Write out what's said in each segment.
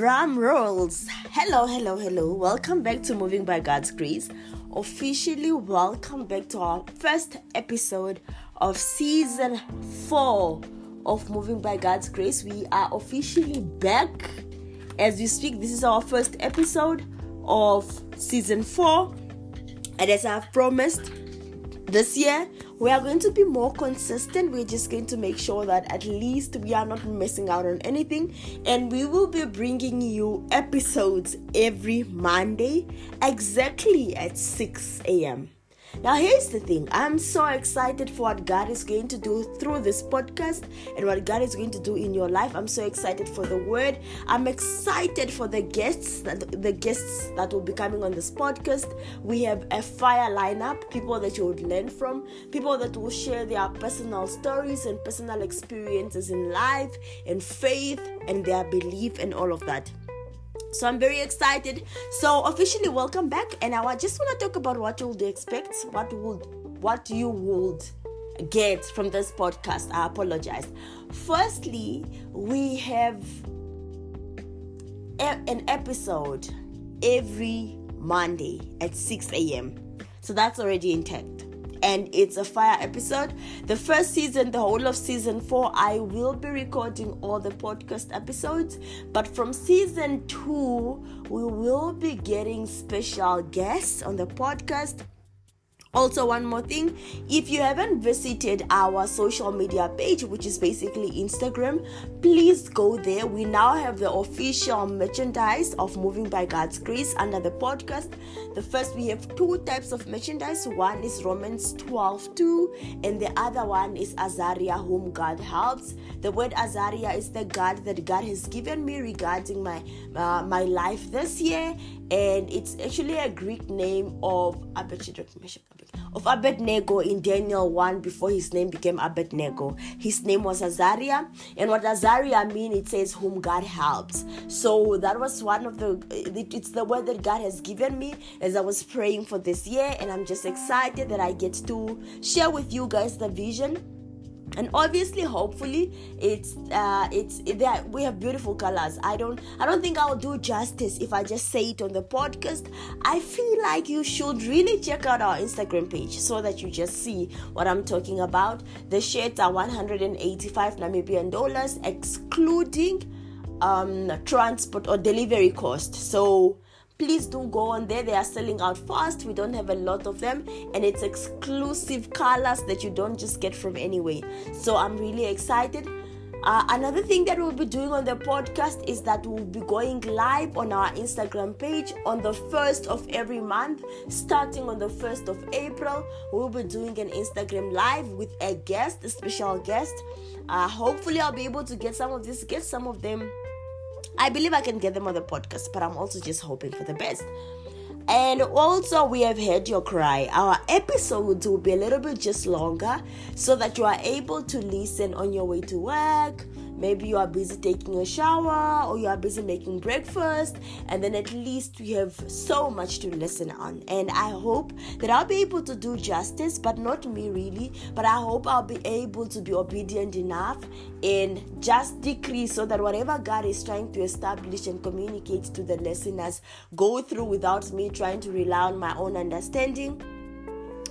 Drum rolls. Hello, hello, hello. Welcome back to Moving by God's Grace. Officially, welcome back to our first episode of season four of Moving by God's Grace. We are officially back as we speak. This is our first episode of season four, and as I've promised, this year we are going to be more consistent. We're just going to make sure that at least we are not missing out on anything. And we will be bringing you episodes every monday exactly at 6 a.m now, here's the thing I'm so excited for what God is going to do through this podcast and what God is going to do in your life. I'm so excited for the word. I'm excited for the guests that the guests that will be coming on this podcast. We have a fire lineup, people that you would learn from, people that will share their personal stories and personal experiences in life and faith and their belief and all of that. So I'm very excited. So officially welcome back and I just want to talk about what you would expect, what would what you would get from this podcast. I apologize. Firstly, we have a- an episode every Monday at 6 a.m. So that's already intact and it's a fire episode. The first season, the whole of season four, I will be recording all the podcast episodes, but from season two, we will be getting special guests on the podcast also, one more thing if you haven't visited our social media page, which is basically Instagram, please go there. We now have the official merchandise of Moving by God's Grace under the podcast. The first, we have two types of merchandise one is Romans 12 2, and the other one is Azaria, whom God helps. The word Azaria is the God that God has given me regarding my, uh, my life this year, and it's actually a Greek name of of Abednego in Daniel 1 before his name became Abednego. His name was Azaria, and what Azaria mean it says whom God helps. So that was one of the it's the word that God has given me as I was praying for this year, and I'm just excited that I get to share with you guys the vision and obviously hopefully it's uh it's there we have beautiful colors. I don't i don't think i'll do justice if i just say it on the podcast. I feel like you should really check out our instagram page so that you just see what i'm talking about. The shirts are 185 namibian dollars excluding um transport or delivery cost so please do go on there. They are selling out fast. We don't have a lot of them. And it's exclusive colors that you don't just get from anywhere. So i'm really excited. Uh, another thing that we'll be doing on the podcast is that we'll be going live on our Instagram page on the first of every month, starting on the first of April. We'll be doing an Instagram live with a guest, a special guest. Uh, hopefully, I'll be able to get some of these, get some of them I believe I can get them on the podcast, but I'm also just hoping for the best. And also, we have heard your cry. Our episodes will be a little bit just longer so that you are able to listen on your way to work, maybe you are busy taking a shower or you are busy making breakfast and then at least you have so much to listen on. And i hope that i'll be able to do justice but not me really but i hope i'll be able to be obedient enough and just decrease so that whatever god is trying to establish and communicate to the listeners go through without me trying to rely on my own understanding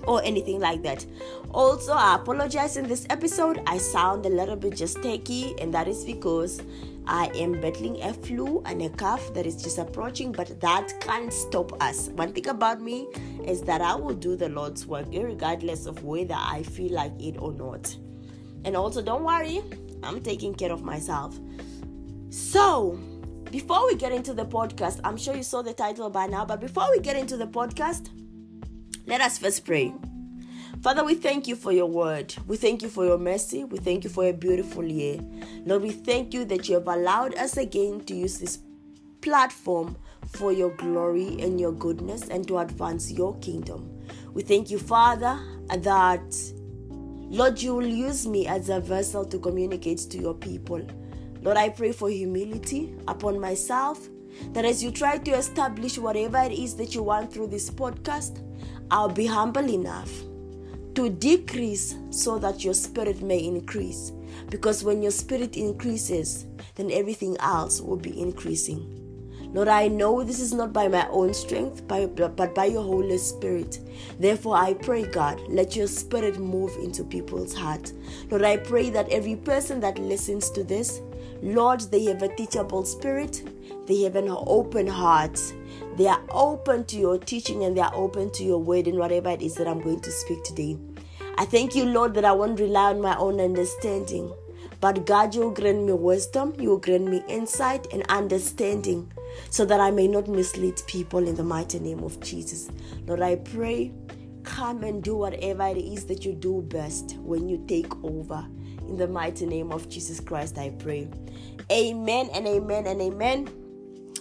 or anything like that. Also, I apologize in this episode. I sound a little bit just tacky, and that is because I am battling a flu and a cough that is just approaching, but that can't stop us. One thing about me is that I will do the Lord's work regardless of whether I feel like it or not. And also, don't worry, I'm taking care of myself. So, before we get into the podcast, I'm sure you saw the title by now, but before we get into the podcast, let us first pray. Father, we thank you for your word. We thank you for your mercy. We thank you for a beautiful year. Lord, we thank you that you have allowed us again to use this platform for your glory and your goodness and to advance your kingdom. We thank you, Father, that, Lord, you will use me as a vessel to communicate to your people. Lord, I pray for humility upon myself, that as you try to establish whatever it is that you want through this podcast, I'll be humble enough to decrease so that your spirit may increase. Because when your spirit increases, then everything else will be increasing. Lord, I know this is not by my own strength, but by your Holy Spirit. Therefore, I pray, God, let your spirit move into people's heart. Lord, I pray that every person that listens to this, Lord, they have a teachable spirit, they have an open heart. They are open to your teaching and they are open to your word and whatever it is that I'm going to speak today. I thank you, Lord, that I won't rely on my own understanding. But God, you will grant me wisdom, you will grant me insight and understanding so that I may not mislead people in the mighty name of Jesus. Lord, I pray, come and do whatever it is that you do best when you take over. In the mighty name of Jesus Christ, I pray. Amen and amen and amen.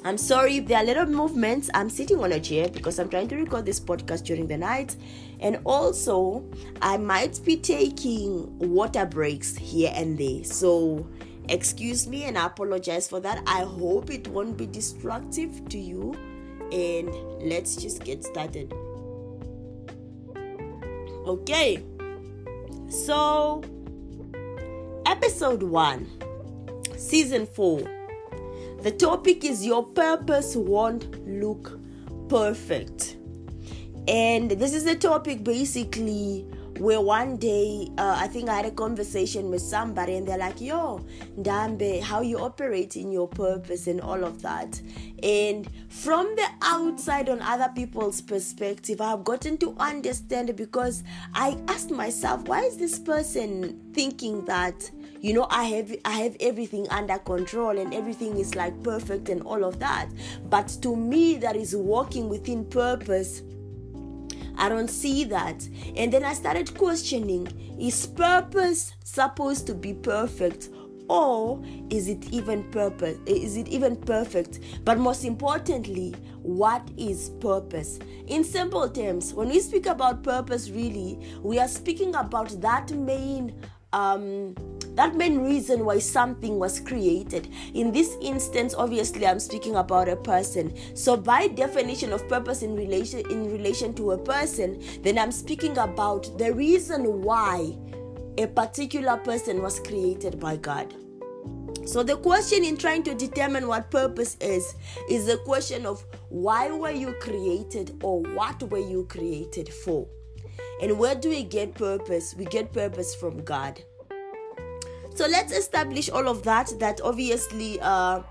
I'm sorry if there are little movements. I'm sitting on a chair because I'm trying to record this podcast during the night. And also, I might be taking water breaks here and there. So, excuse me and I apologize for that. I hope it won't be destructive to you. And let's just get started. Okay, so episode 1, season 4. The topic is Your Purpose Won't Look Perfect. And this is a topic basically where one day uh, I think I had a conversation with somebody and they're like, "Yo, Ndambe, how you operate in your purpose and all of that." And from the outside, on other people's perspective, I've gotten to understand because I asked myself, "Why is this person thinking that?" You know i have i have everything under control and everything is like perfect and all of that but to me that is walking within purpose I don't see that. And then I started questioning is purpose supposed to be perfect? Or is it even purpose? Is it even perfect? But most importantly, what is purpose? In simple terms, when we speak about purpose, really, we are speaking about that main um that main reason why something was created. In this instance, obviously, I'm speaking about a person. So, by definition of purpose in relation in relation to a person, then I'm speaking about the reason why a particular person was created by God. So the question in trying to determine what purpose is is the question of why were you created or what were you created for? And where do we get purpose? We get purpose from God. So let's establish all of that. That obviously, uh,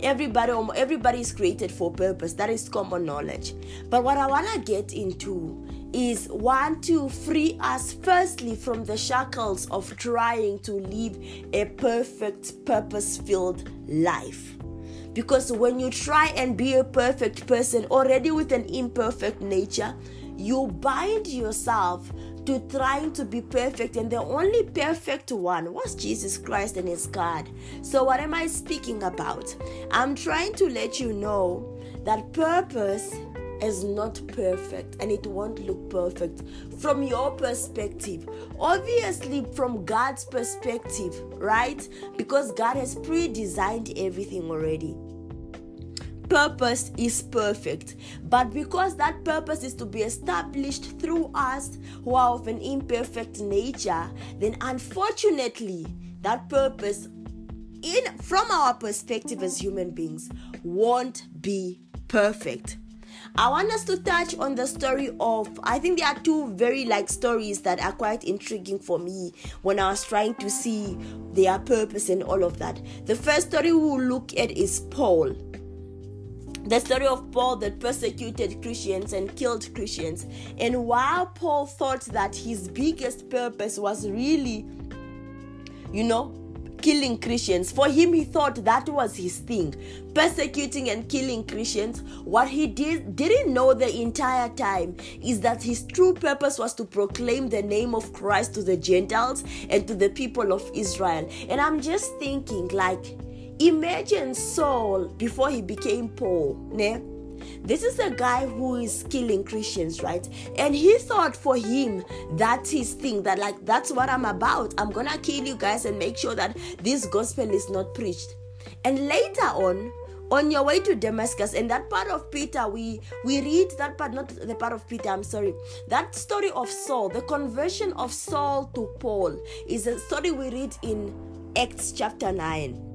everybody everybody is created for purpose. That is common knowledge. But what I wanna get into is want to free us firstly from the shackles of trying to live a perfect, purpose-filled life. Because when you try and be a perfect person already with an imperfect nature, you bind yourself to trying to be perfect, and the only perfect one was Jesus Christ and His God. So, what am I speaking about? I'm trying to let you know that purpose is not perfect and it won't look perfect from your perspective. Obviously, from God's perspective, right? Because God has pre designed everything already purpose is perfect. But because that purpose is to be established through us who are of an imperfect nature, then unfortunately, that purpose in from our perspective as human beings won't be perfect. I want us to touch on the story of I think there are two very like stories that are quite intriguing for me when I was trying to see their purpose and all of that. The first story we will look at is Paul the story of Paul that persecuted Christians and killed Christians. And while Paul thought that his biggest purpose was really, you know, killing Christians, for him he thought that was his thing, persecuting and killing Christians. What he did didn't know the entire time is that his true purpose was to proclaim the name of Christ to the Gentiles and to the people of Israel. And I'm just thinking like Imagine Saul before he became Paul. Ne? This is a guy who is killing Christians, right? And he thought for him that's his thing, that like that's what I'm about. I'm gonna kill you guys and make sure that this gospel is not preached. And later on, on your way to Damascus, and that part of Peter, we we read that part, not the part of Peter, I'm sorry. That story of Saul, the conversion of Saul to Paul, is a story we read in Acts chapter 9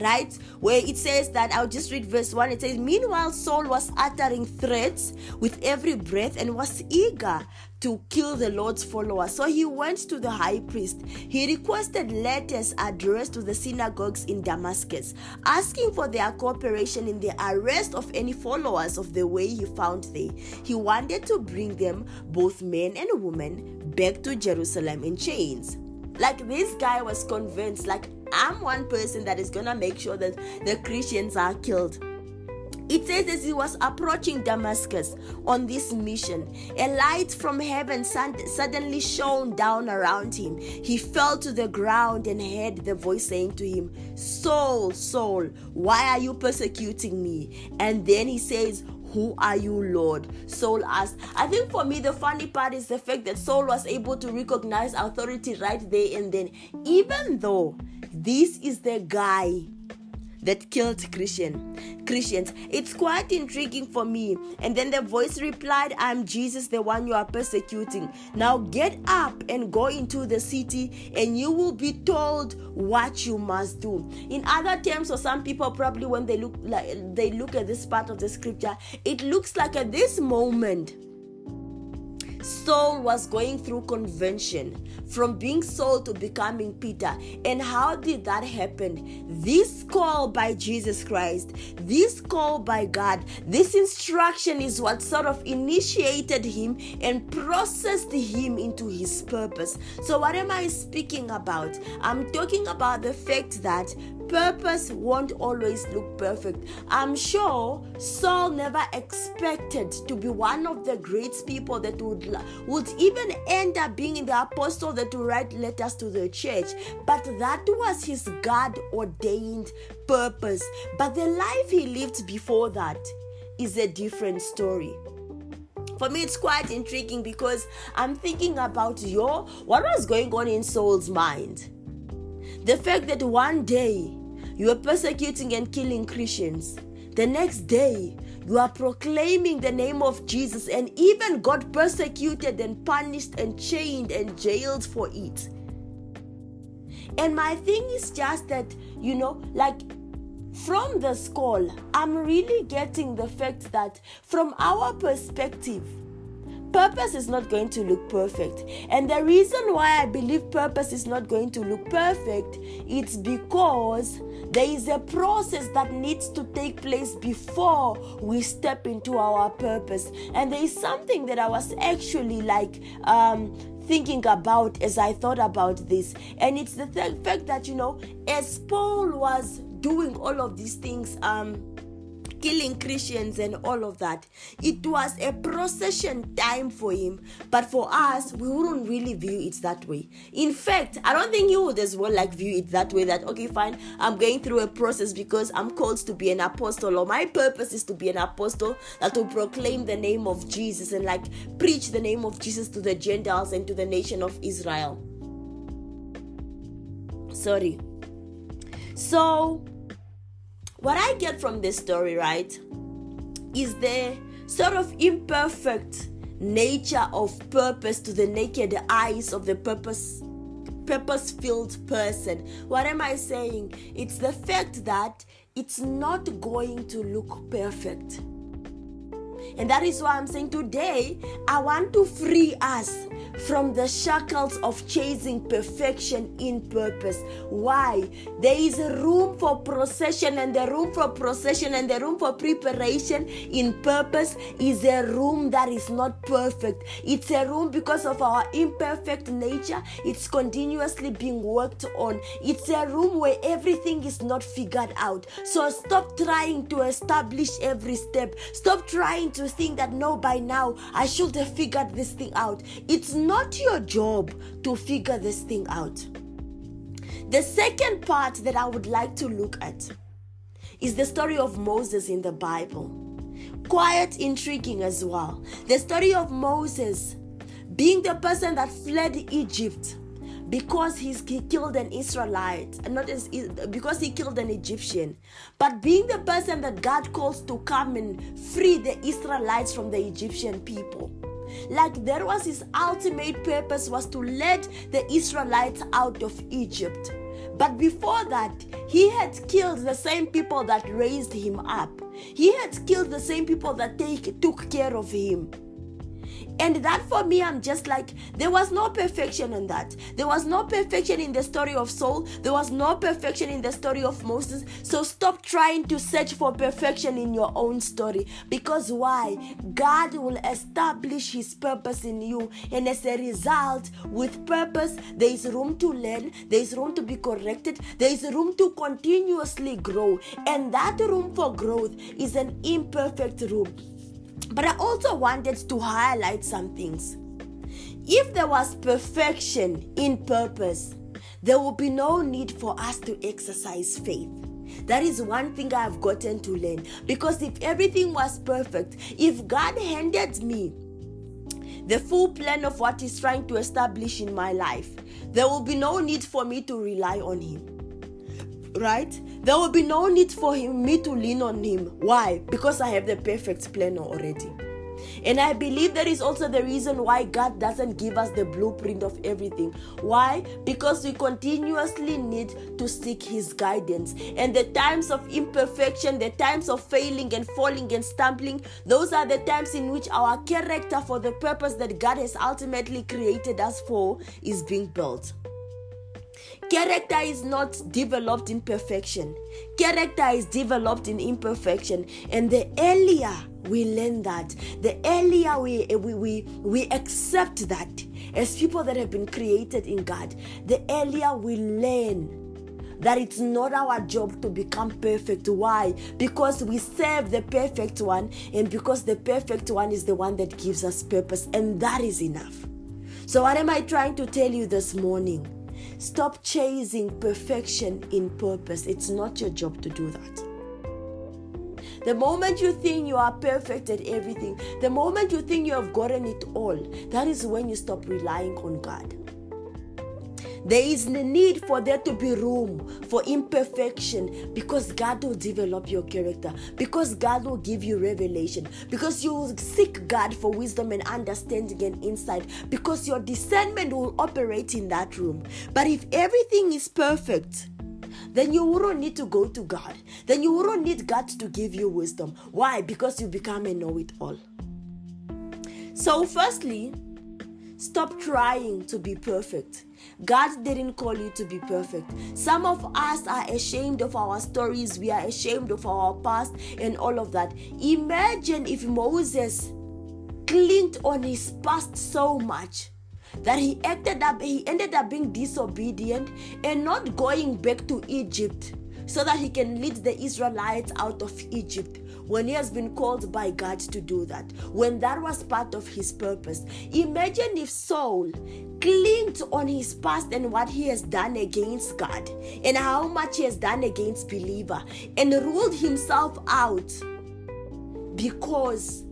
right? Where it says that I'll just read verse 1. It says, Meanwhile, Saul was uttering threats with every breath and was eager to kill the Lord's followers. So he went to the high priest. He requested letters addressed to the synagogues in Damascus, asking for their cooperation in the arrest of any followers of the way he found there. He wanted to bring them, both men and women, back to Jerusalem in chains. Like this guy was convinced, like, I'm one person that is gonna make sure that the Christians are killed. It says as he was approaching Damascus on this mission, a light from heaven suddenly shone down around him. He fell to the ground and heard the voice saying to him, Saul, Saul, why are you persecuting me? And then he says, who are you, Lord? Saul asked. I think for me, the funny part is the fact that Saul was able to recognize authority right there and then, even though this is the guy that killed Christian Christians. It's quite intriguing for me. And then the voice replied, I'm Jesus, the one you are persecuting. Now get up and go into the city, and you will be told what you must do. In other terms, for some people, probably when they look like they look at this part of the scripture, it looks like at this moment Saul was going through convention from being Saul to becoming Peter. And how did that happen? This call by Jesus Christ, this call by God, this instruction is what sort of initiated him and processed him into his purpose. So, what am I speaking about? I'm talking about the fact that purpose won't always look perfect. I'm sure Saul never expected to be one of the great people that would, would even end up being the apostle that would write letters to the church. But that was his God ordained purpose. But the life he lived before that is a different story for me it's quite intriguing because i'm thinking about your what was going on in saul's mind the fact that one day you are persecuting and killing Christians. The next day, you are proclaiming the name of Jesus and even got persecuted and punished and chained and jailed for it. And my thing is just that, you know, like from the call, I'm really getting the fact that from our perspective, purpose is not going to look perfect. And the reason why I believe purpose is not going to look perfect, it's because there is a process that needs to take place before we step into our purpose. And there is something that I was actually like um thinking about as I thought about this. And it's the th- fact that, you know, as Paul was doing all of these things, um, killing Christians and all of that. It was a procession time for him, but for us, we wouldn't really view it that way. In fact, I don't think you would as well like view it that way that okay, fine, I'm going through a process because I'm called to be an apostle, or my purpose is to be an apostle that will proclaim the name of Jesus and like preach the name of Jesus to the Gentiles and to the nation of Israel. Sorry. So what I get from this story, right, is the sort of imperfect nature of purpose to the naked eyes of the purpose purpose filled person. What am I saying? It's the fact that it's not going to look perfect. And that is why I'm saying today, I want to free us from the shackles of chasing perfection in purpose. Why? There is a room for procession, and the room for procession and the room for preparation in purpose is a room that is not perfect. It's a room because of our imperfect nature, it's continuously being worked on. It's a room where everything is not figured out. So stop trying to establish every step. Stop trying to think that no, by now I should have figured this thing out. It's not your job to figure this thing out. The second part that I would like to look at is the story of Moses in the Bible. Quite intriguing as well. The story of Moses being the person that fled Egypt because he's, he killed an Israelite, not as, because he killed an Egyptian, but being the person that God calls to come and free the Israelites from the Egyptian people. Like there was his ultimate purpose was to let the Israelites out of Egypt. But before that, he had killed the same people that raised him up. He had killed the same people that take, took care of him. And that for me, I'm just like, there was no perfection in that. There was no perfection in the story of Saul. There was no perfection in the story of Moses. So stop trying to search for perfection in your own story. Because why? God will establish his purpose in you. And as a result, with purpose, there is room to learn, there is room to be corrected, there is room to continuously grow. And that room for growth is an imperfect room but I also wanted to highlight some things. If there was perfection in purpose, there would be no need for us to exercise faith. That is one thing I've gotten to learn. Because if everything was perfect, if God handed me the full plan of what He's trying to establish in my life, there will be no need for me to rely on Him. Right? There will be no need for him, me to lean on him. Why? Because I have the perfect plan already. And I believe that is also the reason why God doesn't give us the blueprint of everything. Why? Because we continuously need to seek His guidance. And the times of imperfection, the times of failing and falling and stumbling, those are the times in which our character for the purpose that God has ultimately created us for is being built. Character is not developed in perfection. Character is developed in imperfection. And the earlier we learn that, the earlier we, eh, we, we, we accept that as people that have been created in God, the earlier we learn that it's not our job to become perfect. Why? Because we serve the perfect one, and because the perfect one is the one that gives us purpose, and that is enough. So, what am I trying to tell you this morning? Stop chasing perfection in purpose. It's not your job to do that. The moment you think you are perfect at everything, the moment you think you have gotten it all, that is when you stop relying on God. There is the need for there to be room for imperfection because God will develop your character, because God will give you revelation, because you will seek God for wisdom and understanding and insight, because your discernment will operate in that room. But if everything is perfect, then you wouldn't need to go to God. Then you wouldn't need God to give you wisdom. Why? Because you become a know it all. So, firstly, stop trying to be perfect. God didn't call you to be perfect. Some of us are ashamed of our stories, we are ashamed of our past and all of that. Imagine if Moses clinged on his past so much that he acted up he ended up being disobedient and not going back to Egypt so that he can lead the Israelites out of Egypt when he has been called by God to do that, when that was part of his purpose. Imagine if Saul clinged on his past and what he has done against God and how much he has done against believer and ruled himself out because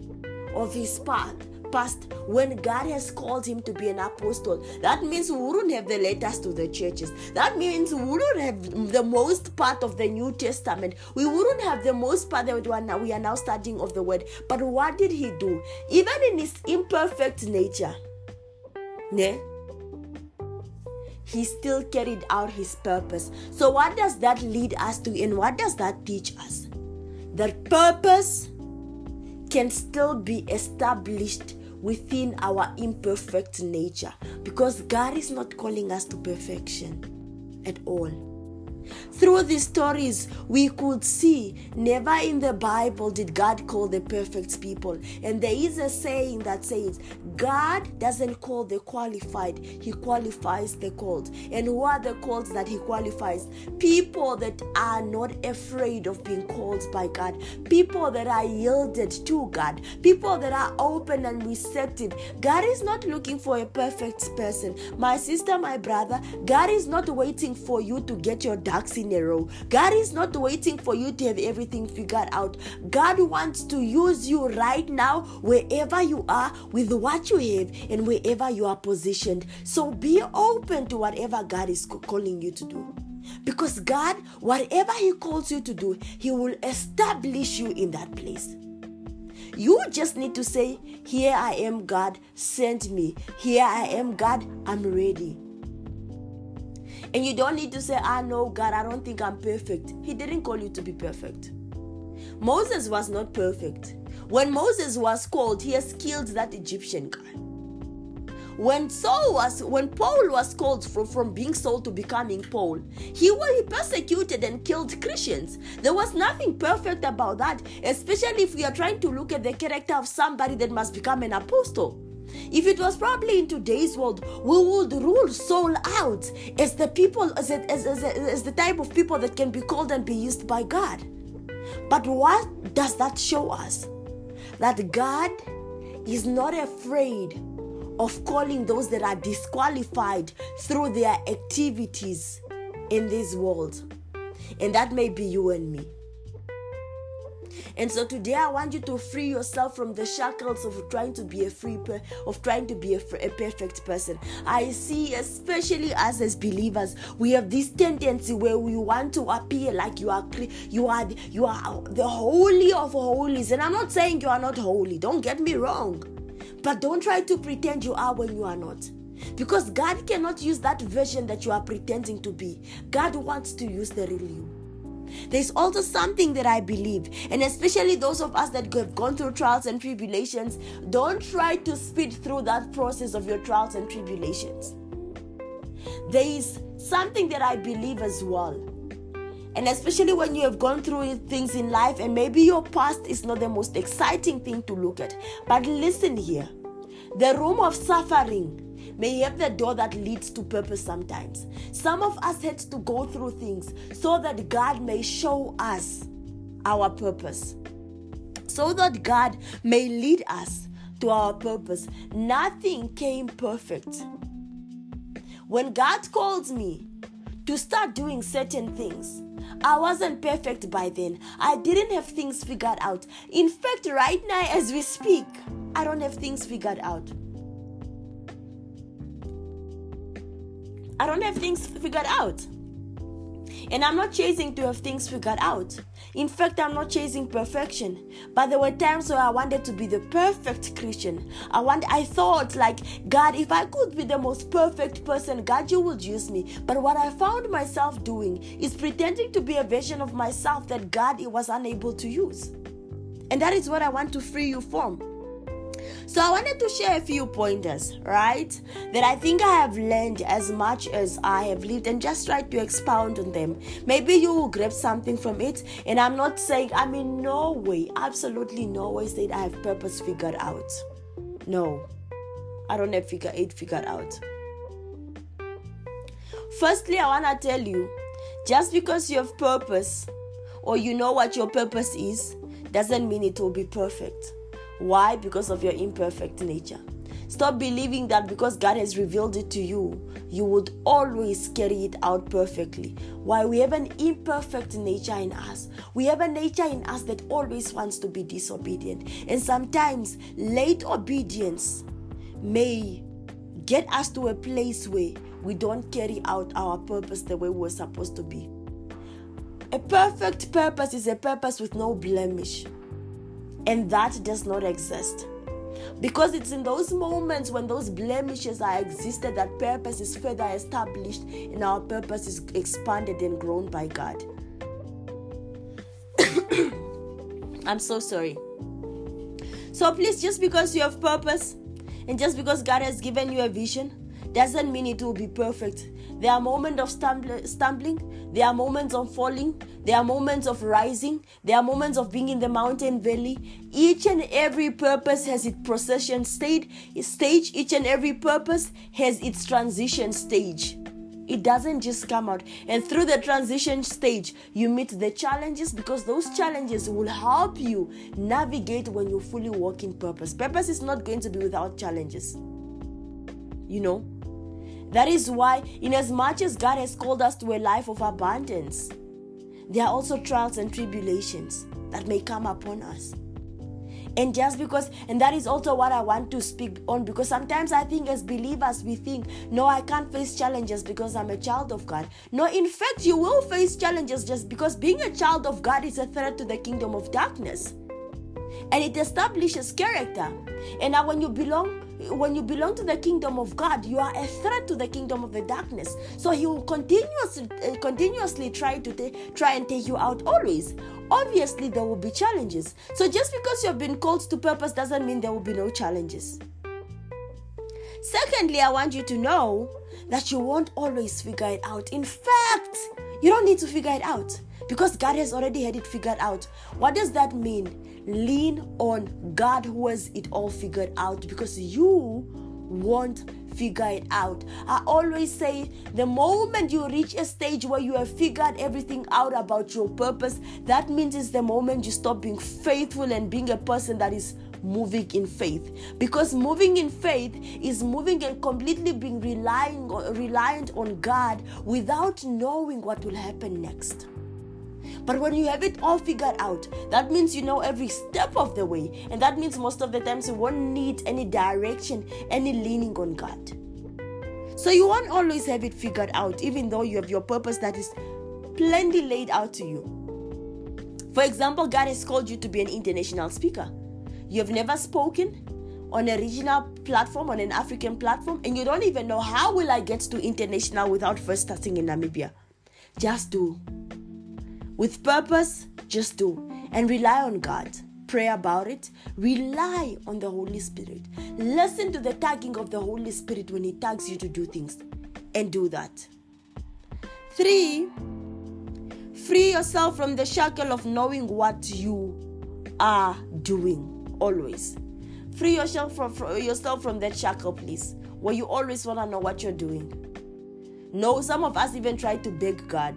of his past past when God has called him to be an apostle. That means we wouldn't have the letters to the churches. That means we wouldn't have the most part of the New Testament. We wouldn't have the most part that we are now studying of the word. But what did he do? Even in his imperfect nature, ne? he still carried out his purpose. So, what does that lead us to, and what does that teach us? That purpose can still be established within our imperfect nature because God is not calling us to perfection at all. Through these stories, we could see never in the Bible did God call the perfect people. And there is a saying that says, God doesn't call the qualified, He qualifies the called. And who are the called that He qualifies? People that are not afraid of being called by God, people that are yielded to God, people that are open and receptive. God is not looking for a perfect person. My sister, my brother, God is not waiting for you to get your a. God is not waiting for you to have everything figured out. God wants to use you right now, wherever you are, with what you have, and wherever you are positioned. So be open to whatever God is calling you to do. Because God, whatever He calls you to do, He will establish you in that place. You just need to say, Here I am, God, send me. Here I am, God, I'm ready. And you don't need to say, I ah, know God, I don't think I'm perfect. He didn't call you to be perfect. Moses was not perfect. When Moses was called, he has killed that Egyptian guy. When Saul was, when Paul was called from, from being Saul to becoming Paul, he was he persecuted and killed Christians. There was nothing perfect about that, especially if we are trying to look at the character of somebody that must become an apostle. If it was probably in today's world, we would rule Saul out as the people, as, as, as, as the type of people that can be called and be used by God. But what does that show us? That God is not afraid of calling those that are disqualified through their activities in this world. And that may be you and me. And so today I want you to free yourself from the shackles of trying to be a free per- of trying to be a, a perfect person. I see especially us as believers, we have this tendency where we want to appear like you are you are you are the holy of holies. And I'm not saying you are not holy. Don't get me wrong. But don't try to pretend you are when you are not. Because God cannot use that version that you are pretending to be. God wants to use the real you. There's also something that I believe, and especially those of us that have gone through trials and tribulations, don't try to speed through that process of your trials and tribulations. There is something that I believe as well. And especially when you have gone through things in life, and maybe your past is not the most exciting thing to look at. But listen here the room of suffering may have the door that leads to purpose sometimes. Some of us had to go through things so that God may show us our purpose. So that God may lead us to our purpose. Nothing came perfect. When God called me to start doing certain things, I wasn't perfect by then. I didn't have things figured out. In fact, right now, as we speak, I don't have things figured out. I don't have things figured out. And I'm not chasing to have things figured out. In fact, I'm not chasing perfection. But there were times where I wanted to be the perfect Christian. I want I thought like God, if I could be the most perfect person, God you would use me. But what I found myself doing is pretending to be a version of myself that God was unable to use. And that is what I want to free you from. So I wanted to share a few pointers, right? That I think I have learned as much as I have lived and just try to expound on them. Maybe you will grab something from it. And I'm not saying, I'm in no way, absolutely no way that I have purpose figured out. No. I don't have figure eight figured out. Firstly, I want to tell you just because you have purpose or you know what your purpose is doesn't mean it will be perfect. Why? Because of your imperfect nature. Stop believing that because God has revealed it to you, you would always carry it out perfectly. Why? We have an imperfect nature in us. We have a nature in us that always wants to be disobedient. And sometimes late obedience may get us to a place where we don't carry out our purpose the way we're supposed to be. A perfect purpose is a purpose with no blemish. And that does not exist. Because it's in those moments when those blemishes are existed that purpose is further established and our purpose is expanded and grown by God. I'm so sorry. So please, just because you have purpose and just because God has given you a vision doesn't mean it will be perfect. There are moments of stumbling, there are moments of falling, there are moments of rising, there are moments of being in the mountain valley. Each and every purpose has its procession stage, stage. Each and every purpose has its transition stage. It doesn't just come out. And through the transition stage, you meet the challenges because those challenges will help you navigate when you fully walk in purpose. Purpose is not going to be without challenges. You know, that is why, in as much as God has called us to a life of abundance, there are also trials and tribulations that may come upon us. And just because, and that is also what I want to speak on because sometimes I think as believers we think, no, I can't face challenges because I'm a child of God. No, in fact, you will face challenges just because being a child of God is a threat to the kingdom of darkness. And it establishes character. And now, when you belong when you belong to the kingdom of God, you are a threat to the kingdom of the darkness. So he will continuously, uh, continuously try to try and take you out always. Obviously, there will be challenges. So just because you have been called to purpose doesn't mean there will be no challenges. Secondly, I want you to know that you won't always figure it out. In fact, you don't need to figure it out because God has already had it figured out. What does that mean? Lean on God who has it all figured out because you won't figure it out. I always say the moment you reach a stage where you have figured everything out about your purpose, that means it's the moment you stop being faithful and being a person that is moving in faith because moving in faith is moving and completely being relying reliant on God without knowing what will happen next. But when you have it all figured out, that means you know every step of the way. And that means most of the times you won't need any direction, any leaning on God. So you won't always have it figured out, even though you have your purpose that is plainly laid out to you. For example, God has called you to be an international speaker. You have never spoken on a regional platform, on an African platform, and you don't even know how will I get to international without first starting in Namibia. Just do. With purpose, just do. And rely on God. Pray about it. Rely on the Holy Spirit. Listen to the tagging of the Holy Spirit when He tags you to do things. And do that. Three, free yourself from the shackle of knowing what you are doing always. Free yourself from, from yourself from that shackle, please, where you always want to know what you're doing. No, some of us even try to beg God.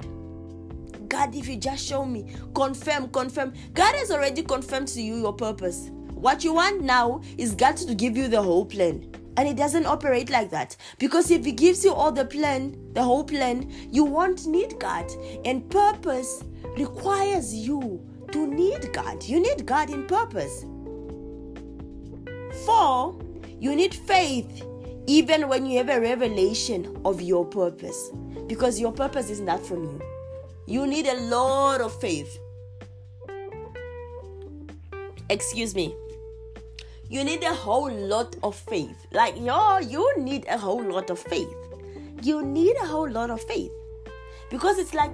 God, if you just show me, confirm, confirm. God has already confirmed to you your purpose. What you want now is God to give you the whole plan. And it doesn't operate like that. Because if He gives you all the plan, the whole plan, you won't need God. And purpose requires you to need God. You need God in purpose. Four, you need faith even when you have a revelation of your purpose because your purpose is not from you. You need a lot of faith. Excuse me. You need a whole lot of faith. Like, yo, you need a whole lot of faith. You need a whole lot of faith. Because it's like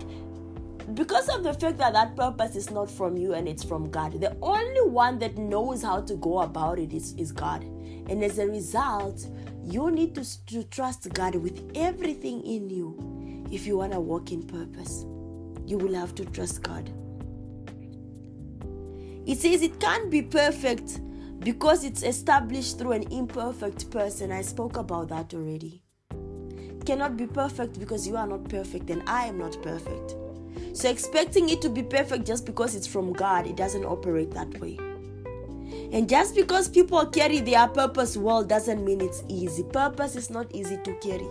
because of the fact that that purpose is not from you and it's from God, the only one that knows how to go about it is, is God. And as a result, you need to, to trust God with everything in you if you want to walk in purpose. You will have to trust God. It says it can't be perfect because it's established through an imperfect person. I spoke about that already. It cannot be perfect because you are not perfect and I am not perfect. So expecting it to be perfect just because it's from God, it doesn't operate that way. And just because people carry their purpose well doesn't mean it's easy. Purpose is not easy to carry.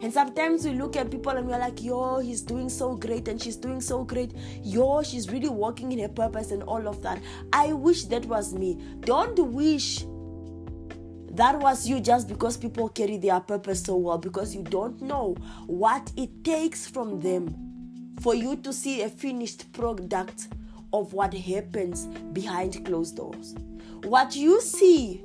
And sometimes we look at people and we're like, yo, he's doing so great and she's doing so great. Yo, she's really walking in her purpose and all of that. I wish that was me. Don't wish that was you just because people carry their purpose so well because you don't know what it takes from them for you to see a finished product of what happens behind closed doors. What you see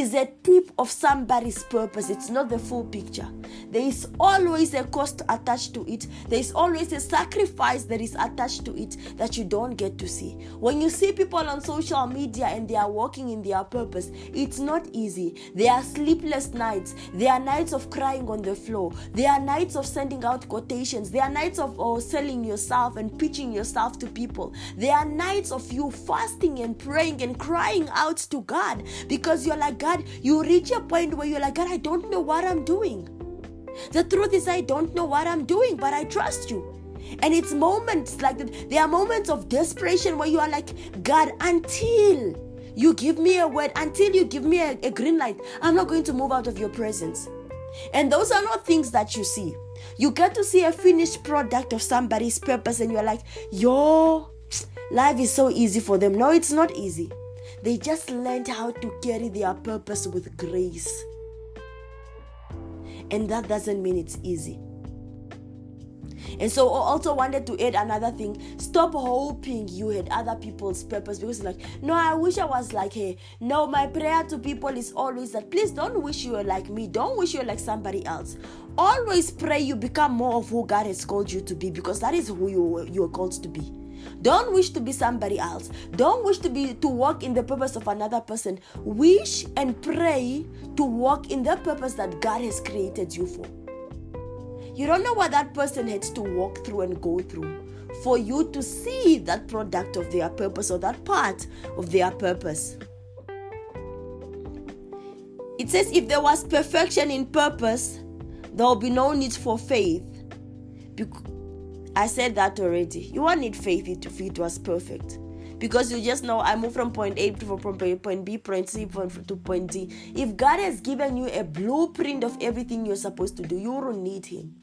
is a tip of somebody's purpose. It's not the full picture. There is always a cost attached to it. There is always a sacrifice that is attached to it that you don't get to see. When you see people on social media and they are walking in their purpose, it's not easy. There are sleepless nights. There are nights of crying on the floor. There are nights of sending out quotations. There are nights of oh, selling yourself and pitching yourself to people. There are nights of you fasting and praying and crying out to God because you're like, God, you reach a point where you're like, God, I don't know what I'm doing. The truth is, I don't know what I'm doing, but I trust you. And it's moments like that. There are moments of desperation where you are like, God, until you give me a word, until you give me a, a green light, I'm not going to move out of your presence. And those are not things that you see. You get to see a finished product of somebody's purpose, and you're like, yo, life is so easy for them. No, it's not easy. They just learned how to carry their purpose with grace. And that doesn't mean it's easy. And so I also wanted to add another thing. Stop hoping you had other people's purpose because like, no, I wish I was like hey. No, my prayer to people is always that please don't wish you were like me. Don't wish you were like somebody else. Always pray you become more of who God has called you to be because that is who you you are called to be. Don't wish to be somebody else. Don't wish to be to walk in the purpose of another person. Wish and pray to walk in the purpose that God has created you for. You don't know what that person had to walk through and go through for you to see that product of their purpose or that part of their purpose. It says, if there was perfection in purpose, there will be no need for faith. I said that already. You won't need faith if it was perfect. Because you just know I move from point A to from point B, point C to point D. If God has given you a blueprint of everything you're supposed to do, you don't need Him.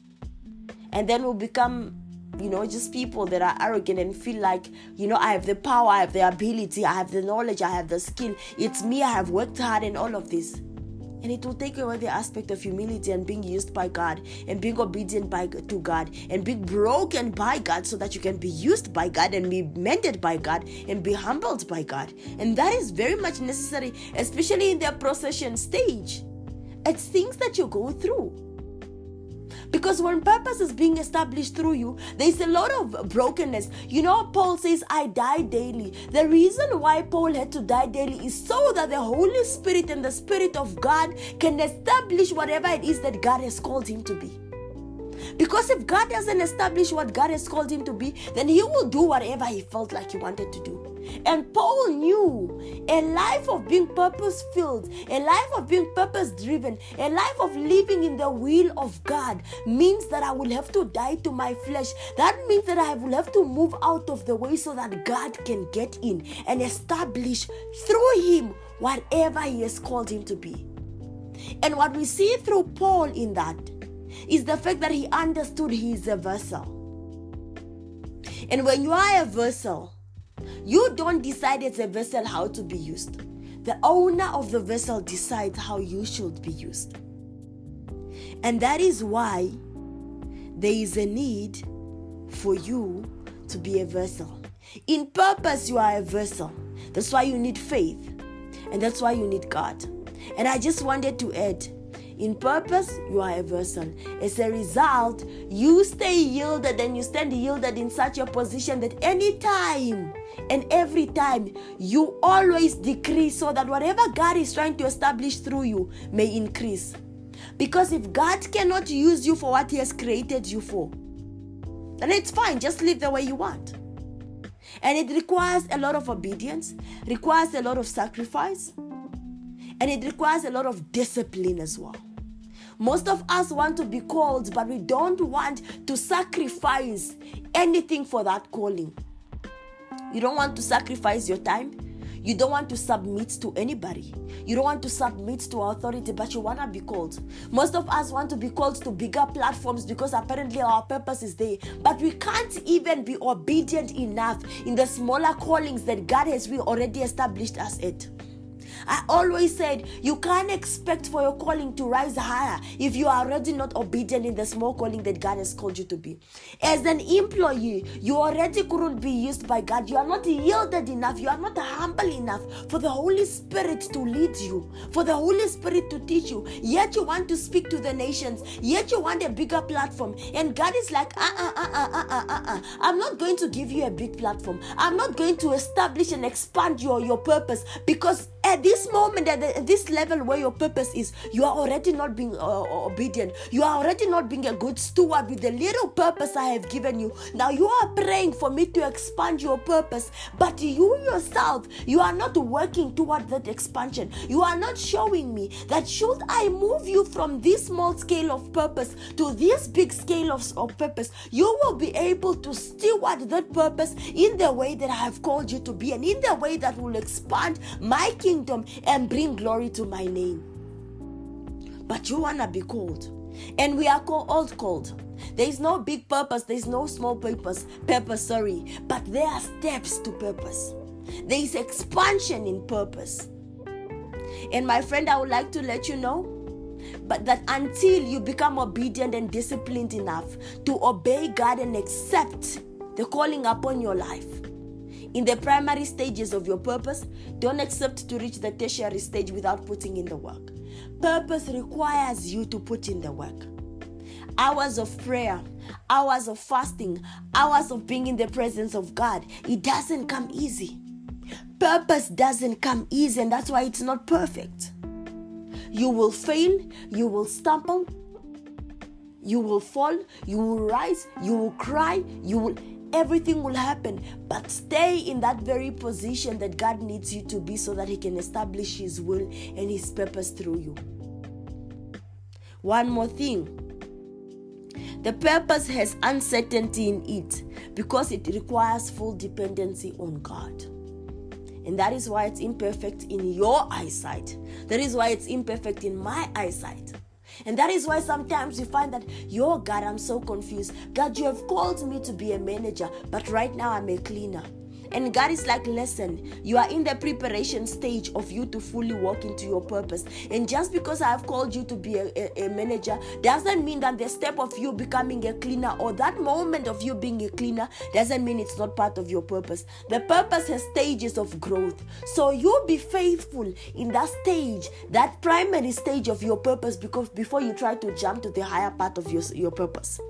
And then we'll become you know, just people that are arrogant and feel like, you know, I have the power, I have the ability, I have the knowledge, I have the skill. It's me, I have worked hard and all of this and it will take away the aspect of humility and being used by God and being obedient by to God and being broken by God so that you can be used by God and be mended by God and be humbled by God. And that is very much necessary, especially in the procession stage. It's things that you go through. Because when purpose is being established through you, there's a lot of brokenness. You know, Paul says, I die daily. The reason why Paul had to die daily is so that the Holy Spirit and the Spirit of God can establish whatever it is that God has called him to be. Because if God doesn't establish what God has called him to be, then he will do whatever he felt like he wanted to do. And Paul knew a life of being purpose filled, a life of being purpose driven, a life of living in the will of God means that I will have to die to my flesh. That means that I will have to move out of the way so that God can get in and establish through him whatever he has called him to be. And what we see through Paul in that is the fact that he understood he is a vessel. And when you are a vessel, you don't decide as a vessel how to be used. The owner of the vessel decides how you should be used. And that is why there is a need for you to be a vessel. In purpose, you are a vessel. That's why you need faith. And that's why you need God. And I just wanted to add in purpose, you are a vessel. As a result, you stay yielded and you stand yielded in such a position that any time and every time you always decrease so that whatever God is trying to establish through you may increase. Because if God cannot use you for what He has created you for, then it's fine, just live the way you want. And it requires a lot of obedience, requires a lot of sacrifice, and it requires a lot of discipline as well. Most of us want to be called, but we don't want to sacrifice anything for that calling. You don't want to sacrifice your time. You don't want to submit to anybody. You don't want to submit to authority, but you want to be called. Most of us want to be called to bigger platforms because apparently our purpose is there. But we can't even be obedient enough in the smaller callings that God has already established us at. I always said you can't expect for your calling to rise higher if you are already not obedient in the small calling that God has called you to be. As an employee, you already couldn't be used by God. You are not yielded enough. You are not humble enough for the Holy Spirit to lead you, for the Holy Spirit to teach you. Yet you want to speak to the nations. Yet you want a bigger platform. And God is like, uh uh uh uh uh uh uh. uh. I'm not going to give you a big platform. I'm not going to establish and expand your, your purpose because at this moment at, this level where your purpose is you are already not being uh, obedient. You are already not being a good steward with the little purpose i have given you. Now you are praying for me to expand your purpose but you yourself you are not working toward that expansion. You are not showing me that should i move you from this small scale of purpose to this big scale of, of purpose you will be able to steward that purpose in the way that i have called you to be and in the way that will expand my kingdom kingdom and bring glory to my name. But you want to be called. And we are called, all called. There is no big purpose, there is no small purpose, purpose, sorry. But there are steps to purpose. There is expansion in purpose. And my friend, I would like to let you know But that until you become obedient and disciplined enough to obey God and accept the calling upon your life. In the primary stages of your purpose, don't accept to reach the tertiary stage without putting in the work. Purpose requires you to put in the work. Hours of prayer, hours of fasting, hours of being in the presence of God. It doesn't come easy. Purpose doesn't come easy, and that's why it's not perfect. You will fail, you will stumble, you will fall, you will rise, you will cry, you will everything will happen. But stay in that very position that God needs you to be so that He can establish His will and His purpose through you. One more thing the purpose has uncertainty in it because it requires full dependency on God. And that is why it's imperfect in your eyesight. That is why it's imperfect in my eyesight. And that is why sometimes you find that, yo, God, I'm so confused. God, you have called me to be a manager, but right now I'm a cleaner. And God is like, listen, you are in the preparation stage of you to fully walk into your purpose. And just because I have called you to be a, a, a, manager doesn't mean that the step of you becoming a cleaner or that moment of you being a cleaner doesn't mean it's not part of your purpose. The purpose has stages of growth. So you be faithful in that stage, that primary stage of your purpose, because before you try to jump to the higher part of your, your purpose.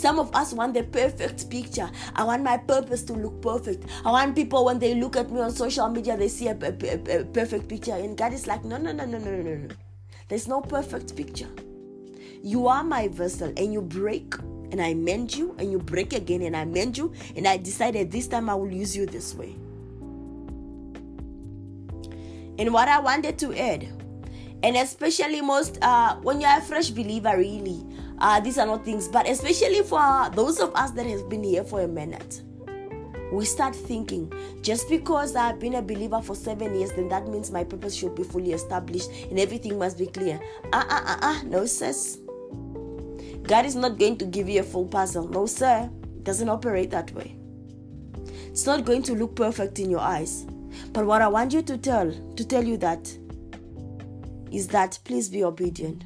Some of us want the perfect picture. I want my purpose to look perfect. I want people when they look at me on social media, they see a, a, a, perfect picture. And God is like, no, no, no, no, no, no, no. There's no perfect picture. You are my vessel, and you break, and I mend you, and you break again, and I mend you, and I decided this time I will use you this way. And what I wanted to add, and especially most uh, when you're a fresh believer, really, uh, these are not things, but especially for those of us that have been here for a minute, we start thinking just because I've been a believer for seven years, then that means my purpose should be fully established and everything must be clear. Uh uh uh uh, no, sis. God is not going to give you a full puzzle. No, sir. It doesn't operate that way. It's not going to look perfect in your eyes. But what I want you to tell, to tell you that, is that please be obedient.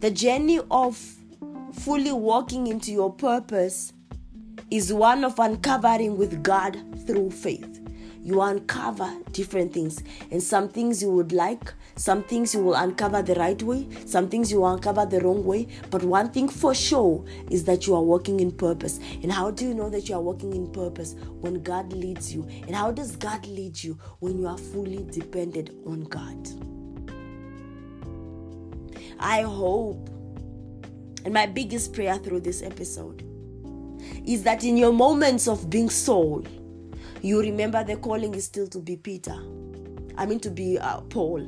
The journey of fully walking into your purpose is one of uncovering with God through faith. You uncover different things, and some things you would like, some things you will uncover the right way, some things you will uncover the wrong way. But one thing for sure is that you are walking in purpose. And how do you know that you are walking in purpose? When God leads you. And how does God lead you? When you are fully dependent on God. I hope, and my biggest prayer through this episode is that in your moments of being Saul, you remember the calling is still to be Peter. I mean, to be uh, Paul.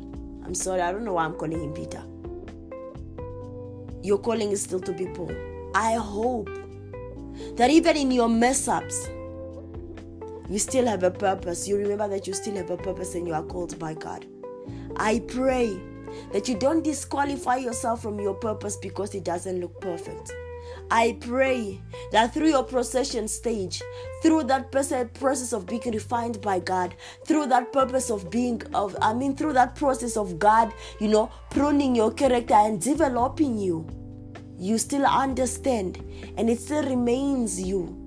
I'm sorry, I don't know why I'm calling him Peter. Your calling is still to be Paul. I hope that even in your mess ups, you still have a purpose. You remember that you still have a purpose and you are called by God. I pray that you don't disqualify yourself from your purpose because it doesn't look perfect. I pray that through your procession stage, through that process of being refined by God, through that purpose of being of I mean through that process of God, you know, pruning your character and developing you, you still understand and it still remains you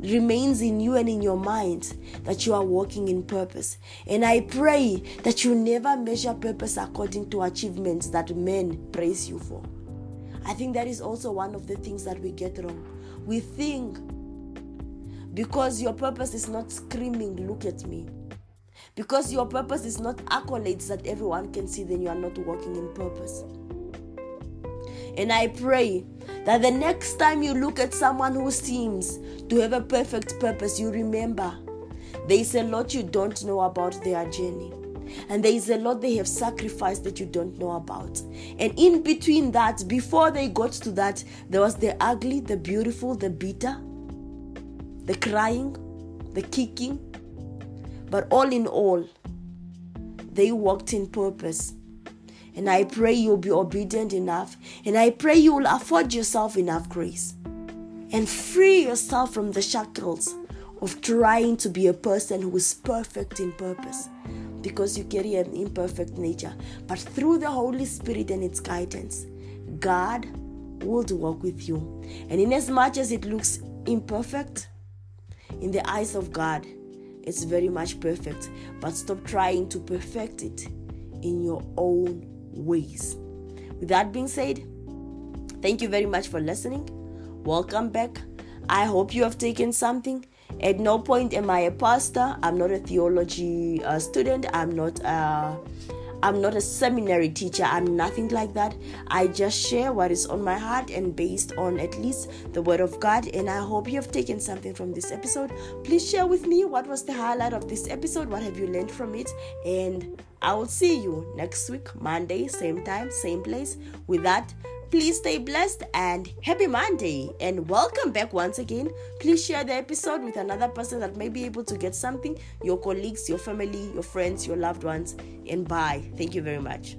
remains in you and in your mind that you are walking in purpose. And I pray that you never measure purpose according to achievements that men praise you for. I think that is also one of the things that we get wrong. We think because your purpose is not screaming, look at me. Because your purpose is not accolades that everyone can see, then you are not walking in purpose. And I pray that the next time you look at someone who seems to have a perfect purpose, you remember there is a lot you don't know about their journey. And there is a lot they have sacrificed that you don't know about. And in between that, before they got to that, there was the ugly, the beautiful, the bitter, the crying, the kicking. But all in all, they walked in purpose and I pray you'll be obedient enough. And I pray you will afford yourself enough grace and free yourself from the shackles of trying to be a person who is perfect in purpose. because you carry an imperfect nature. But through the Holy Spirit and its guidance, God will walk with you. And in as much as it looks imperfect, in the eyes of God, it's very much perfect. But stop trying to perfect it in your own ways. With that being said, thank you very much for listening. Welcome back. I hope you have taken something. At no point am I a pastor. I'm not a theology uh, student. I'm not a I'm not a seminary teacher. I'm nothing like that. I just share what is on my heart and based on at least the word of God. And I hope you have taken something from this episode. Please share with me what was the highlight of this episode. What have you learned from it? And I will see you next week, Monday, same time, same place. With that, Please stay blessed and happy Monday. And welcome back once again. Please share the episode with another person that may be able to get something your colleagues, your family, your friends, your loved ones. And bye. Thank you very much.